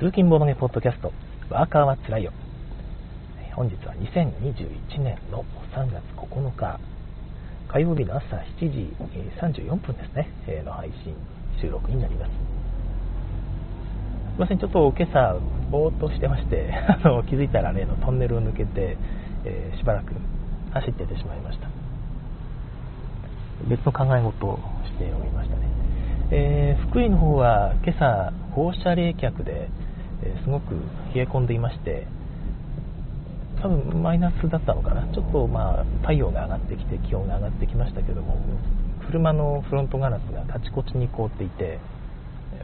通勤ボドゲポッドキャスト、ワーカーはつらいよ。本日は2021年の3月9日、火曜日の朝7時34分ですね、の配信、収録になります。すいません、ちょっと今朝、ぼーっとしてまして あの気づいたら例のトンネルを抜けて、えー、しばらく走っててしまいました。別の考え事をしておりましたね。えー、福井の方は今朝、放射冷却で、えー、すごく冷え込んでいまして、多分マイナスだったのかな、ちょっとまあ太陽が上がってきて気温が上がってきましたけども、車のフロントガラスがカチコチに凍っていて、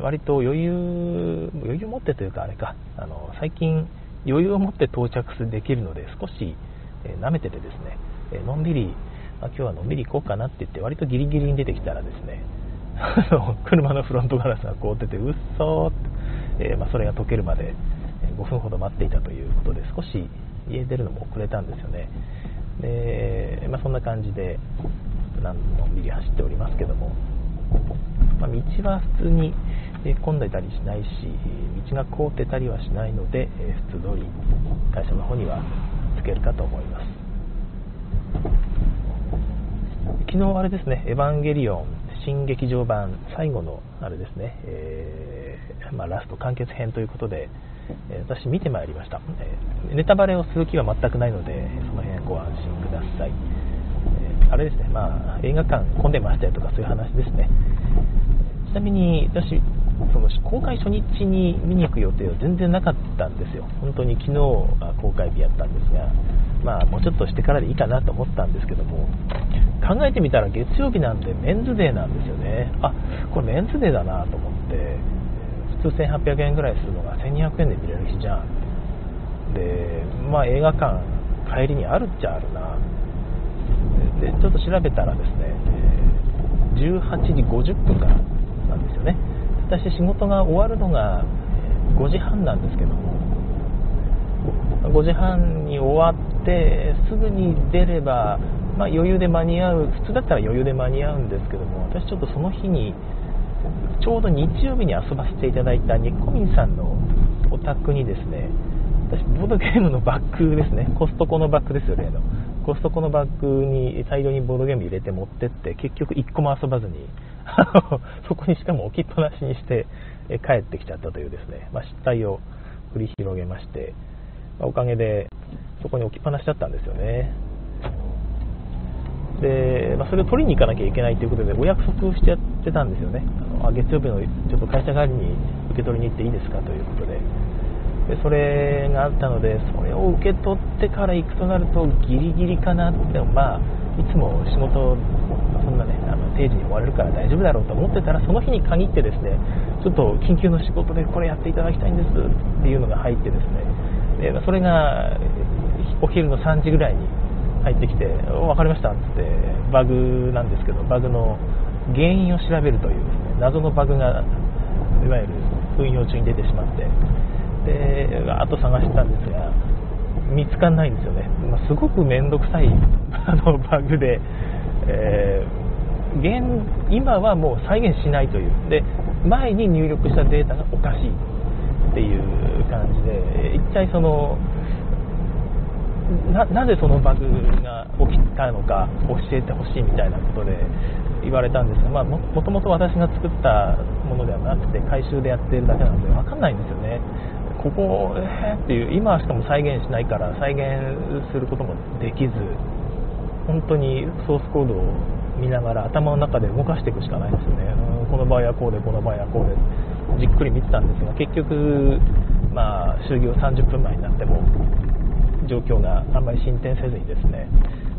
割と余裕余裕持ってというか、あれか、あの最近、余裕を持って到着できるので、少し、え舐めててですね、えのんびり、ま、今日はのんびり行こうかなって言って、割とギリギリに出てきたらですね、車のフロントガラスが凍ってて、うっそーって、えー、まあ、それが溶けるまで5分ほど待っていたということで、少し家出るのも遅れたんですよね。で、まあ、そんな感じで、のんびり走っておりますけども、まあ、道は普通に混んでたりしないし、道が凍ってたりはしないので、普通通り会社の方には着けるかと思います。昨日あれですね、エヴァンゲリオン新劇場版最後のあれですね、えー、まあ、ラスト完結編ということで、え、私見てまいりました、え、ネタバレをする気は全くないのでその辺ご安心ください、えあれですね、まあ、映画館混んでましたよとかそういう話ですね。ちなみに私その公開初日に見に行く予定は全然なかったんですよ、本当に昨日が公開日やったんですが、まあ、もうちょっとしてからでいいかなと思ったんですけども、考えてみたら月曜日なんでメンズデーなんですよね、あこれメンズデーだなと思って、通1800円ぐらいするのが1200円で見れる日じゃん、で、まあ、映画館、帰りにあるっちゃあるな、でちょっと調べたらですね、18時50分からなんですよね。私仕事が終わるのが5時半なんですけども5時半に終わってすぐに出れば、まあ、余裕で間に合う普通だったら余裕で間に合うんですけども私ちょっとその日にちょうど日曜日に遊ばせていただいたニッコミンさんのお宅にですね私ボードゲームのバッグですねコストコのバッグですよ例のコストコのバッグに大量にボードゲーム入れて持ってって結局1個も遊ばずに そこにしかも置きっぱなしにして帰ってきちゃったというですね、まあ、失態を繰り広げまして、ま、おかげでそこに置きっぱなしだったんですよね。で、まあ、それを取りに行かなきゃいけないということでお約束してやってたんですよね。あのあ月曜日のちょっと会社帰りに受け取りに行っていいですかということで。でそれがあったので、それを受け取ってから行くとなるとギリギリかなって、まあ、いつも仕事そんなね、あの定時に終われるから大丈夫だろうと思ってたら、その日に限ってですね、ちょっと緊急の仕事でこれやっていただきたいんですっていうのが入ってですね、でそれがお昼の3時ぐらいに入ってきて、分かりましたって、バグなんですけど、バグの原因を調べるというね、謎のバグが、いわゆる運用中に出てしまって、で、わーっと探してたんですが、見つかんないんですよね、まあ、すごく面倒くさいあのバグで、えー、現今はもう再現しないという。で前に入力したデータがおかしいっていう感じで一体そのなぜそのバグが起きたのか教えてほしいみたいなことで言われたんですが、まあ、もともと私が作ったものではなくて回収でやっているだけなので分かんないんですよね。ここ、えー、っていう今しかも再現しないから再現することもできず本当にソースコードを見ながら頭の中で動かしていくしかないですよね、うんこの場合はこうで、この場合はこうで、じっくり見てたんですが、結局、まあ、就業30分前になっても、状況があんまり進展せずにですね、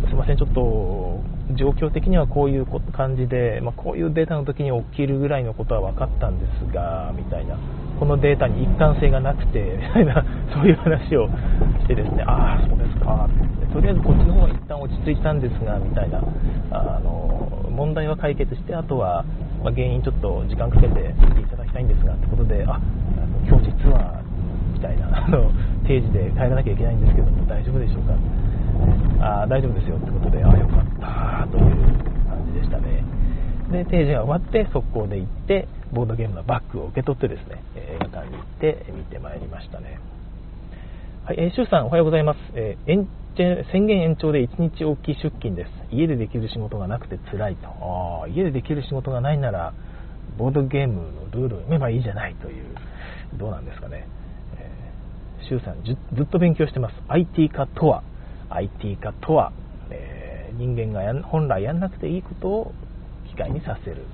すいません、ちょっと状況的にはこういう感じで、まあ、こういうデータの時に起きるぐらいのことは分かったんですが、みたいな、このデータに一貫性がなくて、みたいな、そういう話をしてですね、ああ、そうですか、とりあえずこっちの方は一旦落ち着いたんですが、みたいな、あの問題は解決して、あとは、まあ、原因ちょっと時間かけて見ていただきたいんですが、ってことで、あ、今日実は、みたいな、あの定時で帰らなきゃいけないんですけども、大丈夫でしょうか？あ大丈夫ですよってことで、あよかったという感じでしたね。で、定時が終わって速攻で行って、ボードゲームのバッグを受け取ってですね、映画館に行って見てまいりましたね。はい、えー、シュウさんおはようございます。えー、宣言延長で1日おき出勤です。家でできる仕事がなくて辛いと。あ家でできる仕事がないなら、ボードゲームのルールを読めばいいじゃないという、どうなんですかね。えー、シュウさんずっと勉強してます。IT 化とは、IT 化とは、えー、人間が本来やんなくていいことを機械にさせる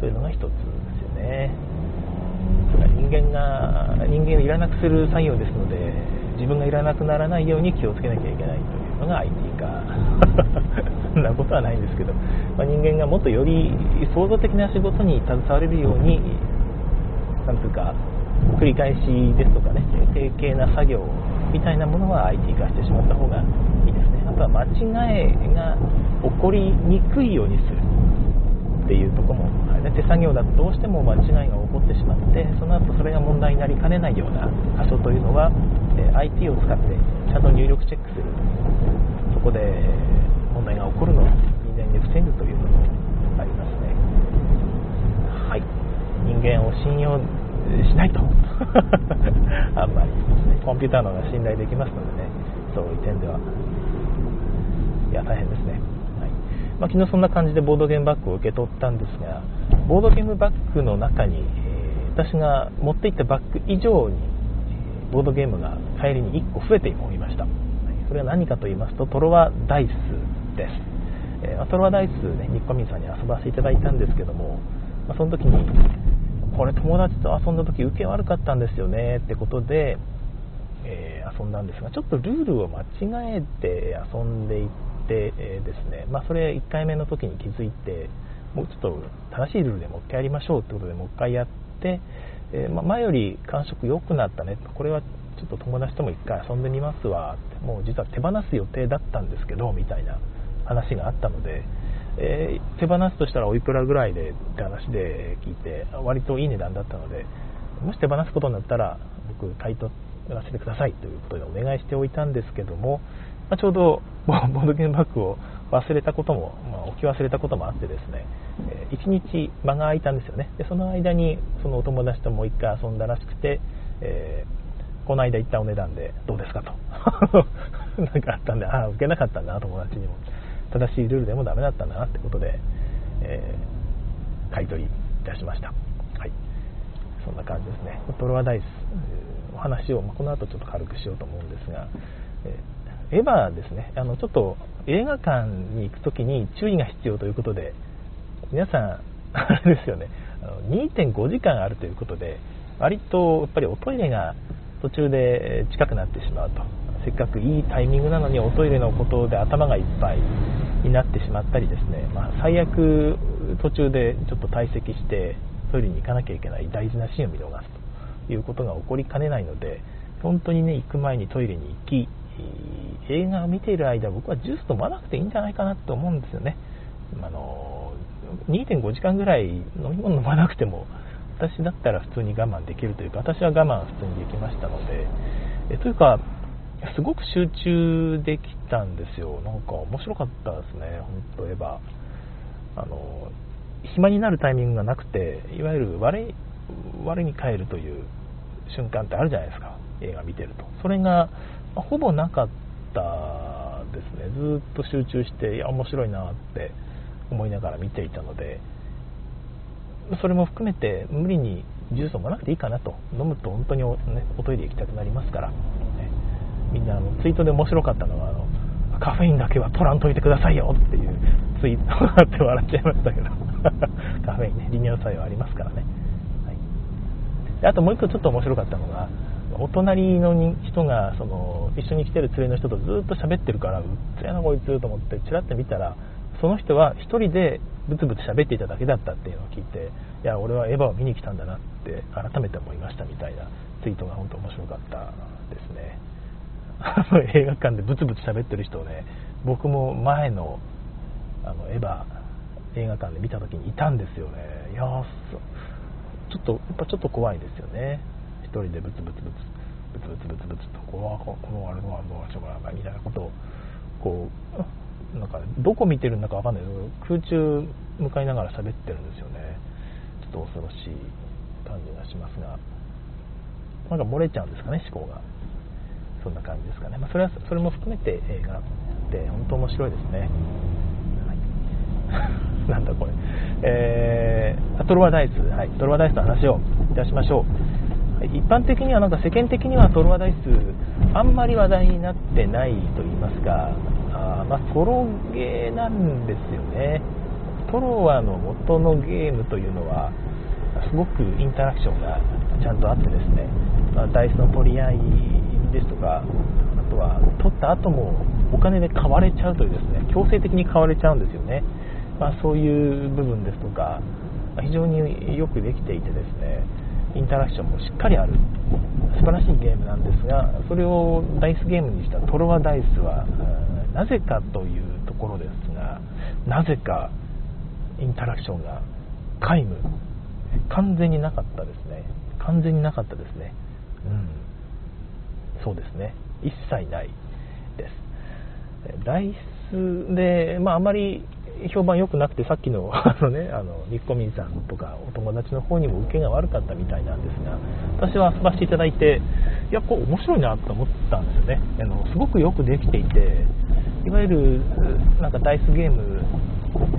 というのが一つですよね。人間が、人間をいらなくする作業ですので、自分がいらなくならないように気をつけなきゃいけないというのが IT 化。そんなことはないんですけど、まあ、人間がもっとより創造的な仕事に携われるように、なんというか、繰り返しですとかね、定型な作業みたいなものは IT 化してしまった方がいいですね。あとは間違いが起こりにくいようにするっていうとこもね、手作業だとどうしても間違いが起こってしまってその後それが問題になりかねないような箇所というのは、え IT を使ってちゃんと入力チェックするそこで問題が起こるのを未然に防ぐというのもありますね。はい。人間を信用しないと。あんまりコンピューターの方が信頼できますのでね。そういう点ではいや大変ですね。はい。まあ、昨日そんな感じでボードゲームバッグを受け取ったんですがボードゲームバッグの中に、えー、私が持っていったバッグ以上にボードゲームが帰りに1個増えておりました。はい。それは何かと言いますとトロワダイスです、えー、トロワダイスねニッコミンさんに遊ばせていただいたんですけども、まあ、その時にこれ友達と遊んだ時受け悪かったんですよねってことで、えー、遊んだんですがちょっとルールを間違えて遊んでいって、えー、ですね、まあ、それ1回目の時に気づいてもうちょっと正しいルールでもう一回やりましょうということでもう一回やって、えー、ま、前より感触良くなったね。これはちょっと友達とも1回遊んでみますわってもう実は手放す予定だったんですけどみたいな話があったので、えー、手放すとしたらおいくらぐらいでって話で聞いて割といい値段だったのでもし手放すことになったら僕買い取らせてくださいということでお願いしておいたんですけども、まあ、ちょうどボードゲームバッグを忘れたことも、まあ、置き忘れたこともあってですね、え1日間が空いたんですよね。でその間にそのお友達ともう1回遊んだらしくて、えー、この間言ったお値段でどうですかと。なんかあったんでああ受けなかったんだな友達にも。正しいルールでもダメだったんだなってことで、えー、買い取りいたしました。はい。そんな感じですね。トロワダイスお話を、まあ、この後ちょっと軽くしようと思うんですが、えーエヴァですね、あのちょっと映画館に行くときに注意が必要ということで、皆さん、あれですよね、2.5時間あるということで、割とやっぱりおトイレが途中で近くなってしまうと、せっかくいいタイミングなのにおトイレのことで頭がいっぱいになってしまったりですね、まあ、最悪途中でちょっと退席してトイレに行かなきゃいけない大事なシーンを見逃すということが起こりかねないので、本当にね、行く前にトイレに行き、映画を見ている間、僕はジュース飲まなくていいんじゃないかなと思うんですよね。あの2.5時間ぐらい飲み物飲まなくても、私だったら普通に我慢できるというか、私は我慢普通にできましたので、えというか、すごく集中できたんですよ。なんか面白かったですね、本当エヴァ。あの、暇になるタイミングがなくて、いわゆる我我に返るという瞬間ってあるじゃないですか、映画見てると。それが、ほぼなかったですねずっと集中していや面白いなって思いながら見ていたのでそれも含めて無理にジュースを飲まなくていいかなと飲むと本当に,、ね、おトイレ行きたくなりますから、みんなあのツイートで面白かったのはあのカフェインだけは取らんといてくださいよっていうツイートがあって笑っちゃいましたけど。カフェインね利尿作用ありますからね、はい、であともう一個ちょっと面白かったのがお隣の人がその一緒に来てる連れの人とずっと喋ってるからうっつやなこいつと思ってチラッと見たらその人は1人でブツブツ喋っていただけだったっていうのを聞いていや俺はエヴァを見に来たんだなって改めて思いましたみたいなツイートが本当面白かったですね。映画館でブツブツ喋ってる人をね僕も前のあのエヴァ映画館で見た時にいたんですよね。いやちょっとやっぱちょっと怖いですよね。1人でブツブツブツブツブツブツブツとこうこのあれのあのあちょがみたいなことをこうなんかどこ見てるんだか分かんないけど空中向かいながら喋ってるんですよねちょっと恐ろしい感じがしますがなんか漏れちゃうんですかね思考がそんな感じですかね、まあ、それはそれも含めて映画って本当面白いですね、はい、なんだこれ。えー、トロワダイス、はい、トロワダイスの話をいたしましょう。はい。一般的にはなんか世間的にはトロワダイスあんまり話題になってないと言いますかあまあ、ソロゲーなんですよね。トロワの元のゲームというのはすごくインタラクションがちゃんとあってですね、まあ、ダイスの取り合いですとかあとは取った後もお金で買われちゃうというですね強制的に買われちゃうんですよね、まあ、そういう部分ですとか非常によくできていてですねインタラクションもしっかりある素晴らしいゲームなんですがそれをダイスゲームにしたトロワダイスはなぜかというところですがなぜかインタラクションが皆無。完全になかったですね。完全になかったですね。うん。そうですね。一切ないです。ダイスでまああまり評判良くなくてさっきの あのねあのニッコミンさんとかお友達の方にも受けが悪かったみたいなんですが私は遊ばせていただいていやこう面白いなと思ったんですよね。あのすごくよくできていていわゆるなんかダイスゲーム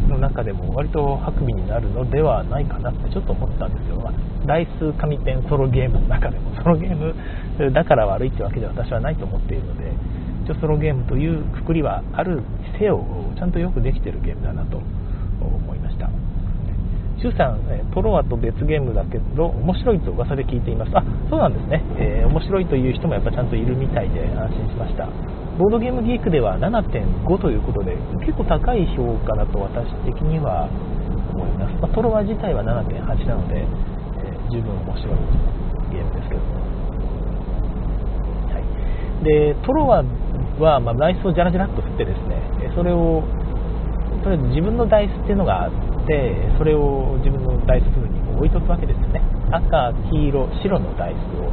の中でも割とハクビになるのではないかなってちょっと思ったんですよ、ダイス紙ペンソロゲームの中でも。ソロゲームだから悪いってわけでは私はないと思っているので一応ソロゲームというくくりはあるせよちゃんとよくできてるゲームだなと思いました。周さん、トロワと別ゲームだけど面白いと噂で聞いています。あそうなんですね、えー、面白いという人もやっぱちゃんといるみたいで安心しました。ボードゲームギークでは7.5ということで結構高い評価だと私的には思います、まあ、トロワ自体は7.8なので、えー、十分面白いゲームですけども、はい、でトロワは、まあ、ダイスをジャラジャラっと振ってですねそれをとりあえず自分のダイスっていうのがあってそれを自分のダイス部に置いとくわけですよね。赤黄色白のダイスを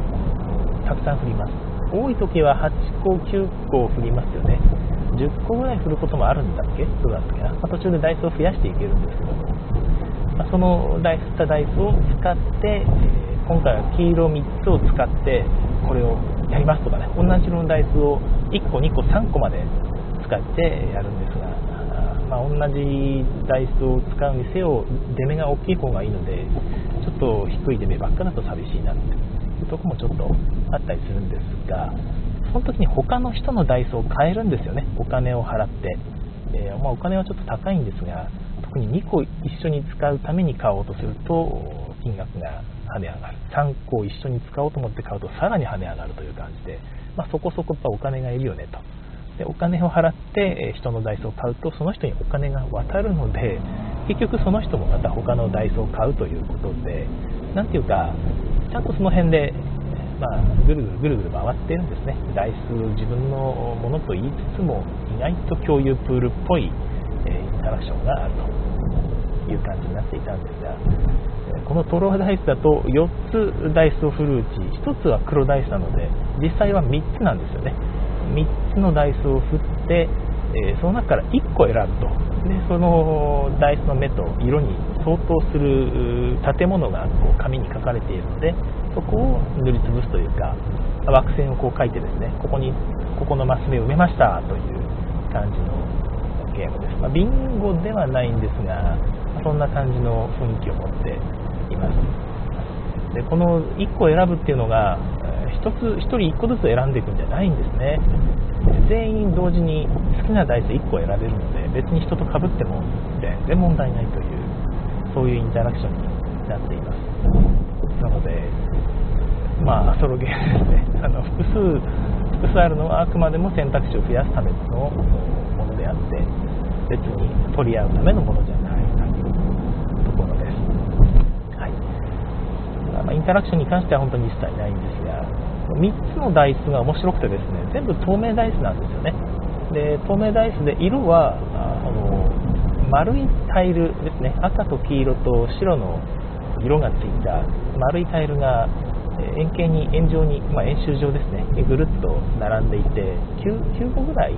たくさん振ります。多い時は8個9個振りますよね。10個ぐらい振ることもあるんだっけ？どうだったっけな、まあ、途中でダイスを増やしていけるんですけども、まあ、そのダイスったダイスを使って、え、今回は黄色3つを使ってこれをやりますとかね。同じ色のダイスを1個2個3個まで使ってやるんですが、まあ、同じダイスを使うにせよ出目が大きい方がいいのでちょっと低い出目ばっかだと寂しいなって。いうとこもちょっとあったりするんですがその時に他の人のダイスを変えるんですよね。お金を払って、えー、まあ、お金はちょっと高いんですが特に2個一緒に使うために買おうとすると金額が跳ね上がる。3個一緒に使おうと思って買うとさらに跳ね上がるという感じで、まあ、そこそこやっぱお金がいるよねと。でお金を払って人のダイスを買うとその人にお金が渡るので結局その人もまた他のダイスを買うということで何ていうかちゃんとその辺で、まあ、ぐるぐるぐるぐる回ってるんですね。台数自分のものと言いつつも意外と共有プールっぽい、えー、インタラクションがあるという感じになっていたんですがこのトロダイスだと4つダイスを振るうち1つは黒ダイスなので実際は3つなんですよね。3つのダイスを振ってえー、その中から1個選ぶと。でそのダイスの目と色に相当する建物がこう紙に書かれているのでそこを塗りつぶすというか枠線をこう書いてですねここにここのマス目を埋めましたという感じのゲームです、まあ、ビンゴではないんですがそんな感じの雰囲気を持っています。でこの1個選ぶっていうのが1つ1人1個ずつ選んでいくんじゃないんですね。全員同時に好きなダイス1個選べるので別に人と被っても全然問題ないという。そういうインタラクションになっています。なのでまあソロゲームですね あの複数複数あるのはあくまでも選択肢を増やすためのものであって別に取り合うためのものじゃないというところです、はい。まあ、インタラクションに関しては本当に一切ないんですが3つのダイスが面白くてですね全部透明ダイスなんですよね。で透明ダイスで色はあの丸いタイルですね赤と黄色と白の色がついた丸いタイルが円形に円状に、まあ、円周状ですねぐるっと並んでいて 9, 9個ぐらい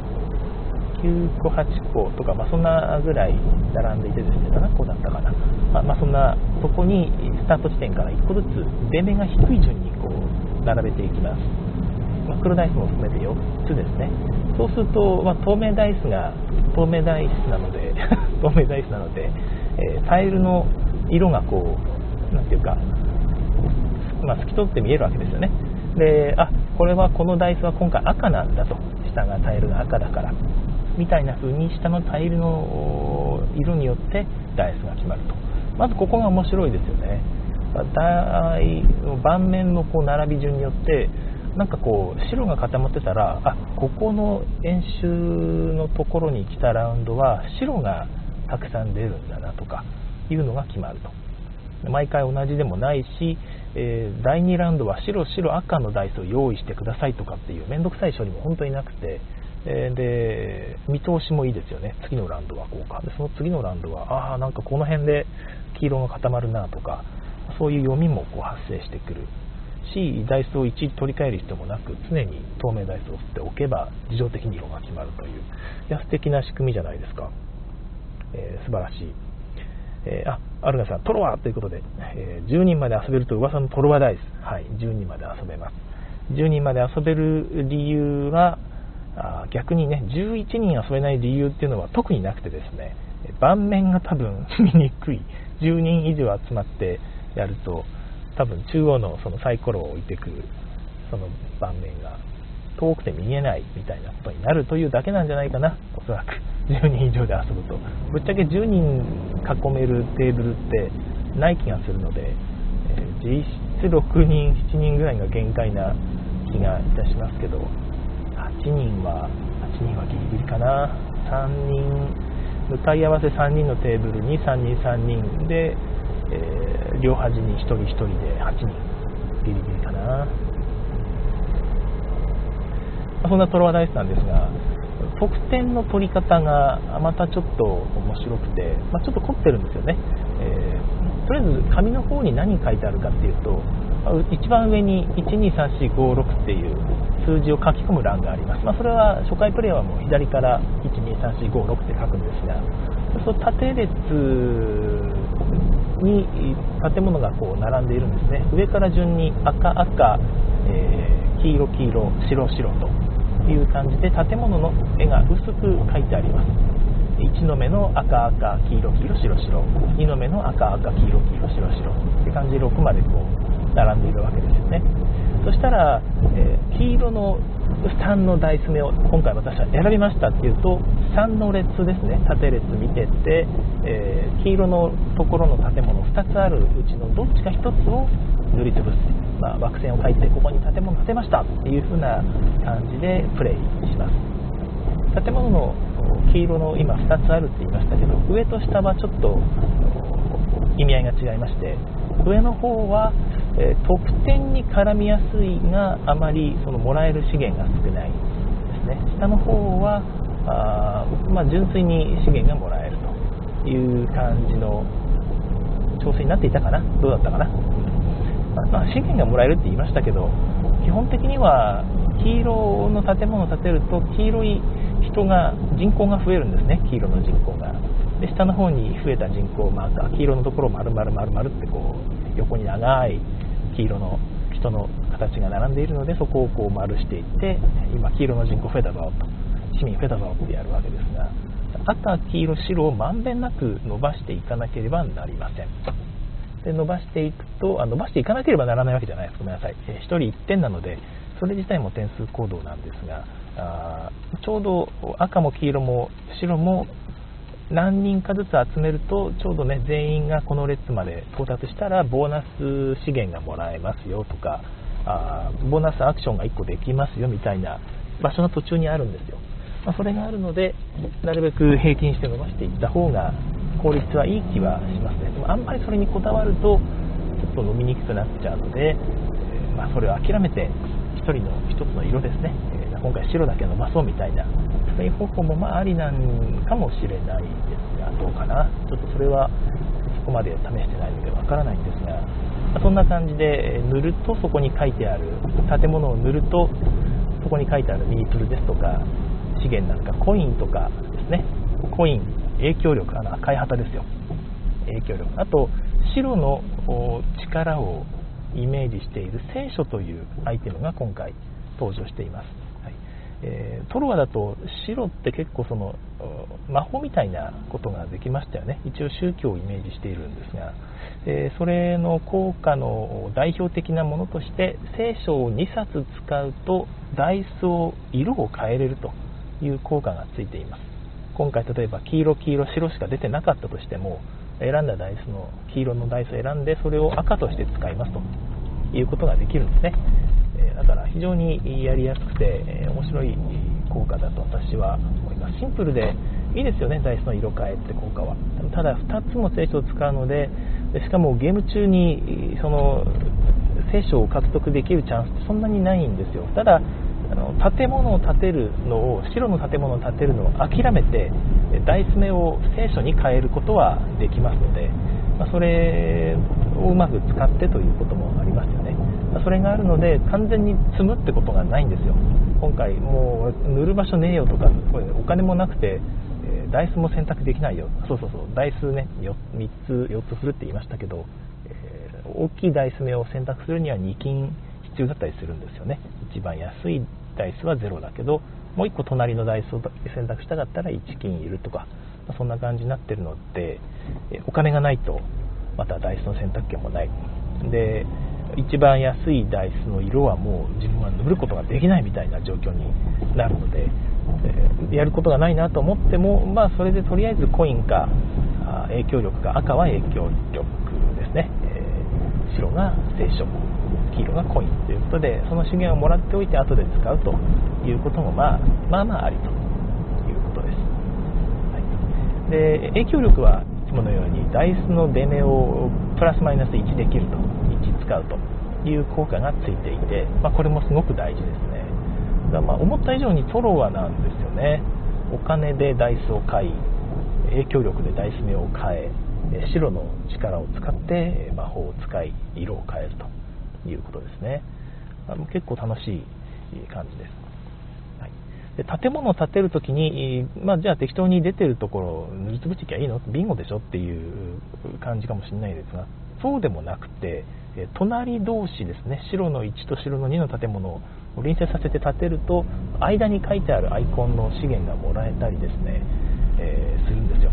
？9個、8個とか、まあ、そんなぐらい並んでいてですね、7個だったかな。まあ、まあ、そんな、そこにスタート地点から1個ずつ、出目が低い順にこう、並べていきます。まあ、黒ダイスも含めて4つですね。そうすると、まあ、透明ダイスが、透明ダイスなので、透明ダイスなので、えー、タイルの色がこう、なんていうか、まあ、透き通って見えるわけですよね。で、あ、これはこのダイスは今回赤なんだと。下がタイルが赤だから。みたいな風に下のタイルの色によってダイスが決まると。まずここが面白いですよね。盤面のこう並び順によってなんかこう白が固まってたらあここの演習のところに来たラウンドは白がたくさん出るんだなとかいうのが決まると。毎回同じでもないし、えー、第2ラウンドは白白赤のダイスを用意してくださいとかっていう面倒くさい処理も本当になくて、えー、で見通しもいいですよね。次のラウンドはこうか。でその次のラウンドはああなんかこの辺で黄色が固まるなとかそういう読みもこう発生してくる。しダイスを1取り替える必要もなく常に透明ダイスを振っておけば自動的に色が決まるといういや素敵な仕組みじゃないですか、えー、素晴らしいえー、あ、アルナさん、トロワということで、えー、10人まで遊べると噂のトロワダイス。はい、10人まで遊べます。10人まで遊べる理由は、あ逆にね、11人遊べない理由っていうのは特になくてですね、盤面が多分見にくい。10人以上集まってやると、多分中央のそのサイコロを置いてくる、その盤面が遠くて見えないみたいなことになるというだけなんじゃないかな、おそらく。10人以上で遊ぶと。ぶっちゃけ10人囲めるテーブルってない気がするので、えー、実質6人、7人ぐらいが限界な気がいたしますけど、8人は、8人はギリギリかな。3人、向かい合わせ3人のテーブルに3人3人で、えー、両端に1人1人で8人、ギリギリかな。そんなトロワダイスなんですが、得点の取り方がまたちょっと面白くて、まあ、ちょっと凝ってるんですよね、えー、とりあえず紙の方に何書いてあるかっていうと、一番上に123456っていう数字を書き込む欄があります、まあ、それは初回プレイはもう左から123456って書くんですが、その縦列に建物がこう並んでいるんですね、上から順に赤、赤、えー、黄色、黄色、白、白という感じで建物の絵が薄く描いてあります。1の目の赤赤黄色黄色白白2の目の赤赤黄色黄色白白って感じで6までこう並んでいるわけですよね。そしたら、えー、黄色の3のダイス目を今回私は選びましたっていうと3の列ですね。縦列見てて、えー、黄色のところの建物2つあるうちのどっちか1つを塗りつぶす、まあ、枠線を描いてここに建物建てましたっていう風な感じでプレイします。建物の黄色の今2つあるって言いましたけど上と下はちょっと意味合いが違いまして上の方は、えー、得点に絡みやすいがあまりそのもらえる資源が少ないですね。下の方はあ、まあ、純粋に資源がもらえるという感じの調整になっていたかな？どうだったかな？まあ、資源がもらえるって言いましたけど、基本的には黄色の建物を建てると黄色い人が人口が増えるんですね。黄色の人口が。で下の方に増えた人口、まあ、黄色のところを丸々丸々ってこう横に長い黄色の人の形が並んでいるのでそこをこう丸していって今黄色の人口増えたぞと。市民増えたぞってやるわけですが赤黄色白をまんべんなく伸ばしていかなければなりません。で伸ばしていくとあ伸ばしていかなければならないわけじゃない。ですごめんなさい、えー、1人1点なのでそれ自体も点数行動なんですがあちょうど赤も黄色も白も何人かずつ集めるとちょうどね全員がこの列まで到達したらボーナス資源がもらえますよとかあボーナスアクションが1個できますよみたいな場所の途中にあるんですよ、まあ、それがあるのでなるべく平均して伸ばしていった方が効率はいい気はしますね。でもあんまりそれにこだわると、ちょっと飲みにくくなっちゃうので、まあ、それを諦めて、1人の1つの色ですね、えー、今回白だけ伸ばそうみたいな、そういう方法もまあありなんかもしれないですが、どうかな。ちょっとそれはそこまで試してないのでわからないんですが、ま、そんな感じで塗るとそこに書いてある、建物を塗るとそこに書いてあるミープルですとか、資源なんかコインとかですね。コイン影響力あの赤い旗ですよ。影響力。あと白の力をイメージしている聖書というアイテムが今回登場しています、はい。えー、トロワだと白って結構その魔法みたいなことができましたよね。一応宗教をイメージしているんですが、えー、それの効果の代表的なものとして聖書を2冊使うとダイスを色を変えれると。いう効果がついています。今回例えば黄色黄色白しか出てなかったとしても選んだダイスの黄色のダイスを選んでそれを赤として使いますと。いうことができるんですね。だから非常にやりやすくて面白い効果だと私は思います。シンプルでいいですよねダイスの色変えって効果は。ただ2つも聖書を使うのでしかもゲーム中にその聖書を獲得できるチャンスってそんなにないんですよ。ただあの建物を建てるのを白の建物を建てるのを諦めてダイス目を聖書に変えることはできますので、まあ、それをうまく使ってということもありますよね、まあ、それがあるので完全に積むってことがないんですよ。今回もう塗る場所ねえよとかこれお金もなくてダイスも選択できないよ。そうそうそう。ダイスね 3, つ4つ振るって言いましたけど、えー、大きいダイス目を選択するには2金必要だったりするんですよね。一番安いダイスは0だけどもう1個隣のダイスを選択したかったら1金いるとか、まあ、そんな感じになってるのでお金がないとまたダイスの選択権もない。で一番安いダイスの色はもう自分は塗ることができないみたいな状況になるので、えやることがないなと思っても、まあ、それでとりあえずコインか影響力か赤は影響力ですね、えー、白が聖書黄色がコインということでその資源をもらっておいて後で使うということも、まあ、まあまあありということです、はい、で影響力はいつものようにダイスの出目をプラスマイナス1できると1使うという効果がついていて、まあ、これもすごく大事ですね。だまあ思った以上にトロワなんですよね。お金でダイスを買い影響力でダイス目を変え白の力を使って魔法を使い色を変えるということですね。あの結構楽しい感じです。はい、で建物を建てるときに、まあ、じゃあ適当に出てるところ塗りつぶしてきゃいいの？ビンゴでしょっていう感じかもしれないですが、そうでもなくて、隣同士ですね、白の1と白の2の建物を隣接させて建てると、間に書いてあるアイコンの資源がもらえたりですね、えー、するんですよ。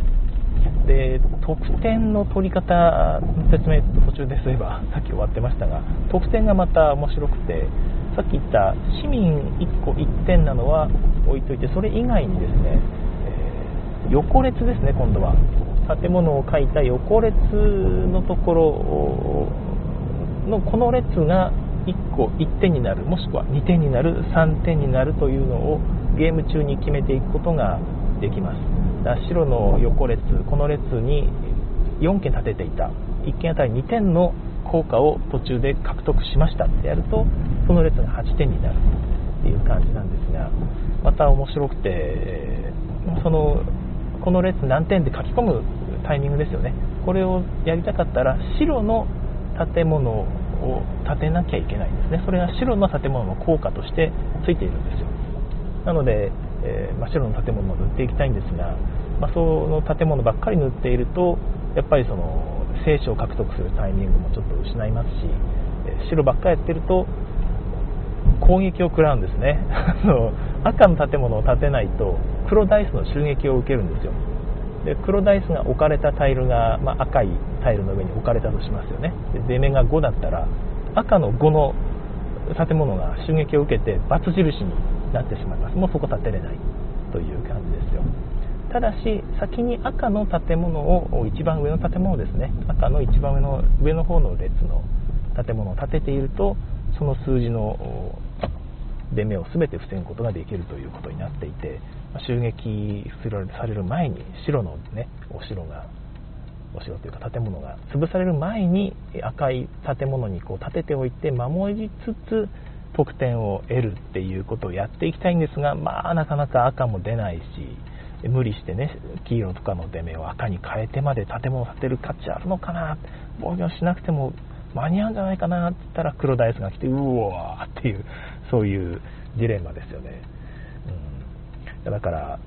で得点の取り方の説明途中でそういえば さっき終わってましたが得点がまた面白くてさっき言った市民1個1点なのは置いといてそれ以外にですね、えー、横列ですね今度は。建物を書いた横列のところのこの列が1個1点になるもしくは2点になる3点になるというのをゲーム中に決めていくことができます。白の横列この列に4件立てていた。1件あたり2点の効果を途中で獲得しましたってやるとその列が8点になるっていう感じなんですがまた面白くてそのこの列何点で書き込むタイミングですよね。これをやりたかったら白の建物を建てなきゃいけないんですね。それが白の建物の効果としてついているんですよ。なのでえー、真っ白の建物を塗っていきたいんですが、まあ、その建物ばっかり塗っているとやっぱりその聖書を獲得するタイミングもちょっと失いますし、え、白ばっかりやってると攻撃を食らうんですね。赤の建物を建てないと黒ダイスの襲撃を受けるんですよ。で黒ダイスが置かれたタイルが、まあ、赤いタイルの上に置かれたとしますよね。で出目が5だったら赤の5の建物が襲撃を受けて×印になってしまいます。もうそこ建てれないという感じですよ。ただし先に赤の建物を一番上の建物ですね。赤の一番上の上の方の列の建物を建てているとその数字の出目を全て防ぐことができるということになっていて襲撃される前に白の、ね、お城がお城というか建物が潰される前に赤い建物にこう建てておいて守りつつ得点を得るっていうことをやっていきたいんですが、まあ、なかなか赤も出ないし、無理してね、黄色とかの出目を赤に変えてまで建物を建てる価値あるのかな、防御しなくても間に合うんじゃないかなって言ったら黒ダイスが来て、うわーっていう、そういうジレンマですよね。うんだから、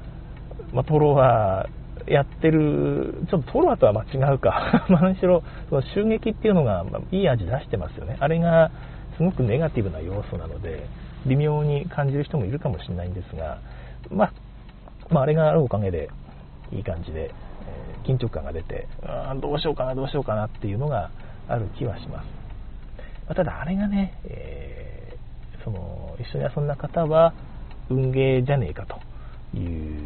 まあ、トロワやってる、ちょっとトロワとは間違うか、何しろ、その襲撃っていうのが、いい味出してますよね。あれがすごくネガティブな要素なので、微妙に感じる人もいるかもしれないんですが、まあ、まあ、あれがあるおかげで、いい感じで、え、緊張感が出て、あどうしようかな、どうしようかなっていうのがある気はします。ま、ただ、あれがね、えー、その一緒に遊んだ方は、運ゲーじゃねえかという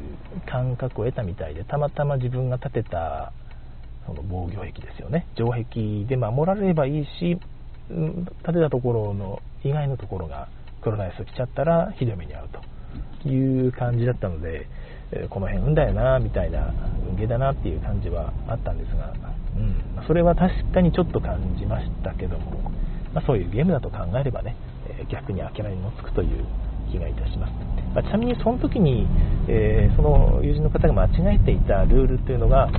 感覚を得たみたいで、たまたま自分が建てたその防御壁ですよね、城壁で守られればいいし、建てたところの以外のところが黒ライス来ちゃったらひどい目に遭うという感じだったので、えこの辺運だよなみたいな運ゲーだなっていう感じはあったんですが、うん、それは確かにちょっと感じましたけども、まあ、そういうゲームだと考えればねえ逆に諦めもつくという気がいたします、まあ、ちなみにその時に、えー、その友人の方が間違えていたルールっていうのが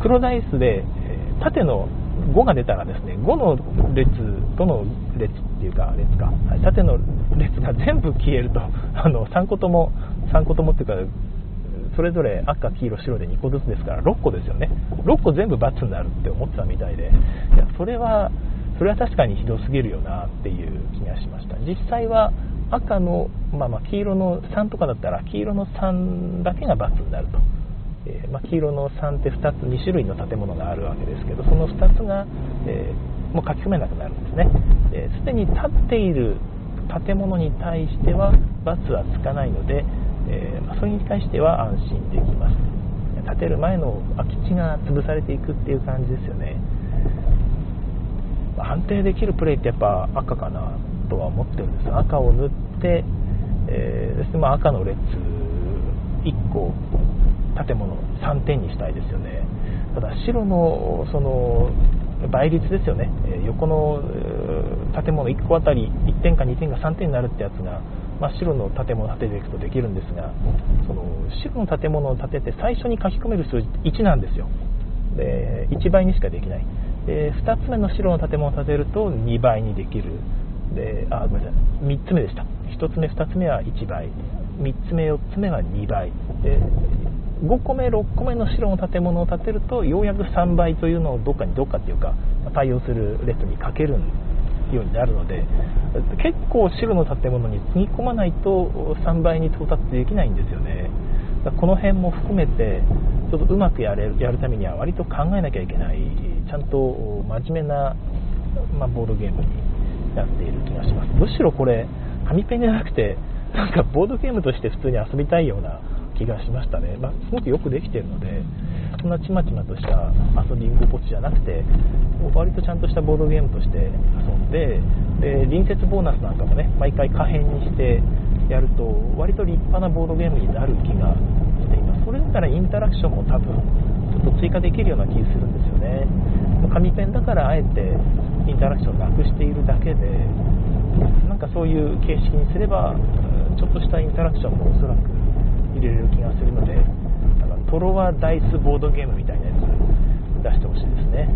黒ダイスでえ縦の5が出たらですね5の列5の列っていうか列か縦の列が全部消えると あの3個とも3個ともっていうかそれぞれ赤黄色白で2個ずつですから6個ですよね。6個全部×になるって思ってたみたいでいやそれはそれは確かにひどすぎるよなっていう気がしました。実際は赤の、まあ、ま黄色の3とかだったら黄色の3だけが×になると。えー、まあ、黄色の3って2つ2種類の建物があるわけですけどその2つが、えー、もう書き込めなくなるんですね。すで、に建っている建物に対しては×はつかないので、え、まあ、それに対しては安心できます。建てる前の空き地が潰されていくっていう感じですよね、まあ、安定できるプレイってやっぱ赤かなとは思ってるんです。赤を塗って、えそしてま赤の列1個建物3点にしたいですよね。ただ白のその倍率ですよね。横の建物1個あたり1点か2点か3点になるってやつが、まあ、白の建物を建てていくとできるんですがその白の建物を建てて最初に書き込める数字1なんですよ。で1倍にしかできない。で2つ目の白の建物を建てると2倍にできる。であごめんなさい。3つ目でした。1つ目2つ目は1倍。3つ目4つ目は2倍。で5個目6個目の白の建物を建てるとようやく3倍というのをどっかにどっかっていうか対応する列にかけるようになるので結構白の建物につぎ込まないと3倍に到達できないんですよね。この辺も含めてちょっとうまくやれるやるためには割と考えなきゃいけないちゃんと真面目な、まあ、ボードゲームになっている気がします。むしろこれ紙ペンじゃなくてなんかボードゲームとして普通に遊びたいような気がしましたね、まあ、すごくよくできているのでそんなちまちまとした遊び心地じゃなくて割とちゃんとしたボードゲームとして遊んでで隣接ボーナスなんかもね毎回可変にしてやると割と立派なボードゲームになる気がしています。それだったらインタラクションも多分ちょっと追加できるような気するんですよね。紙ペンだからあえてインタラクションなくしているだけでなんかそういう形式にすればちょっとしたインタラクションもおそらく入れる気がするのでなんかトロワダイスボードゲームみたいなやつ出してほしいですね。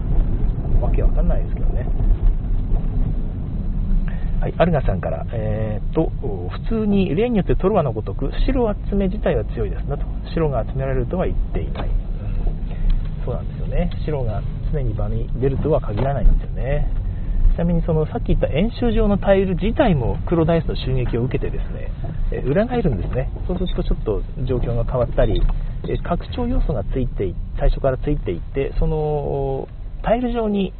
わけわかんないですけどね。はい、アルガさんから、えーと、普通に例によってトロワのごとく白集め自体は強いですなと。白が集められるとは言っていない、うん、そうなんですよね。白が常に場に出るとは限らないんですよね。ちなみにそのさっき言った演習場のタイル自体も黒ダイスの襲撃を受けてですね、え裏返るんですね。そうするとちょっと状況が変わったり、え拡張要素がついて最初からついていってそのタイル上に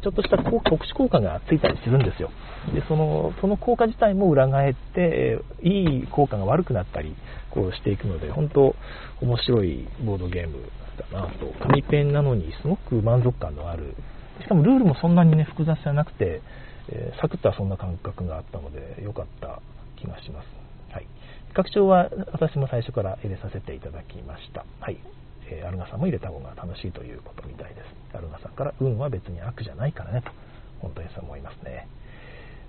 ちょっとした特殊効果がついたりするんですよ。でそのその効果自体も裏返って、えいい効果が悪くなったりこうしていくので本当面白いボードゲームだなと。紙ペンなのにすごく満足感のあるしかもルールもそんなにね、複雑じゃなくて、えー、サクッと遊んだ感覚があったので、良かった気がします。はい。拡張は私も最初から入れさせていただきました。はい。えー、アルガさんも入れた方が楽しいということみたいです。アルガさんから、運は別に悪じゃないからねと、本当にそう思いますね。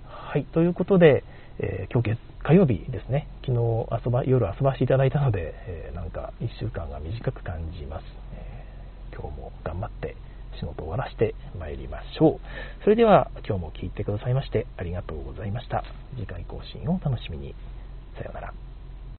はい。ということで、えー、今日火曜日ですね、昨日遊ば夜遊ばせていただいたので、えー、なんか1週間が短く感じます、えー、今日も頑張って仕事を終わらせて参りましょう。それでは今日も聴いてくださいましてありがとうございました。次回更新をお楽しみに。さようなら。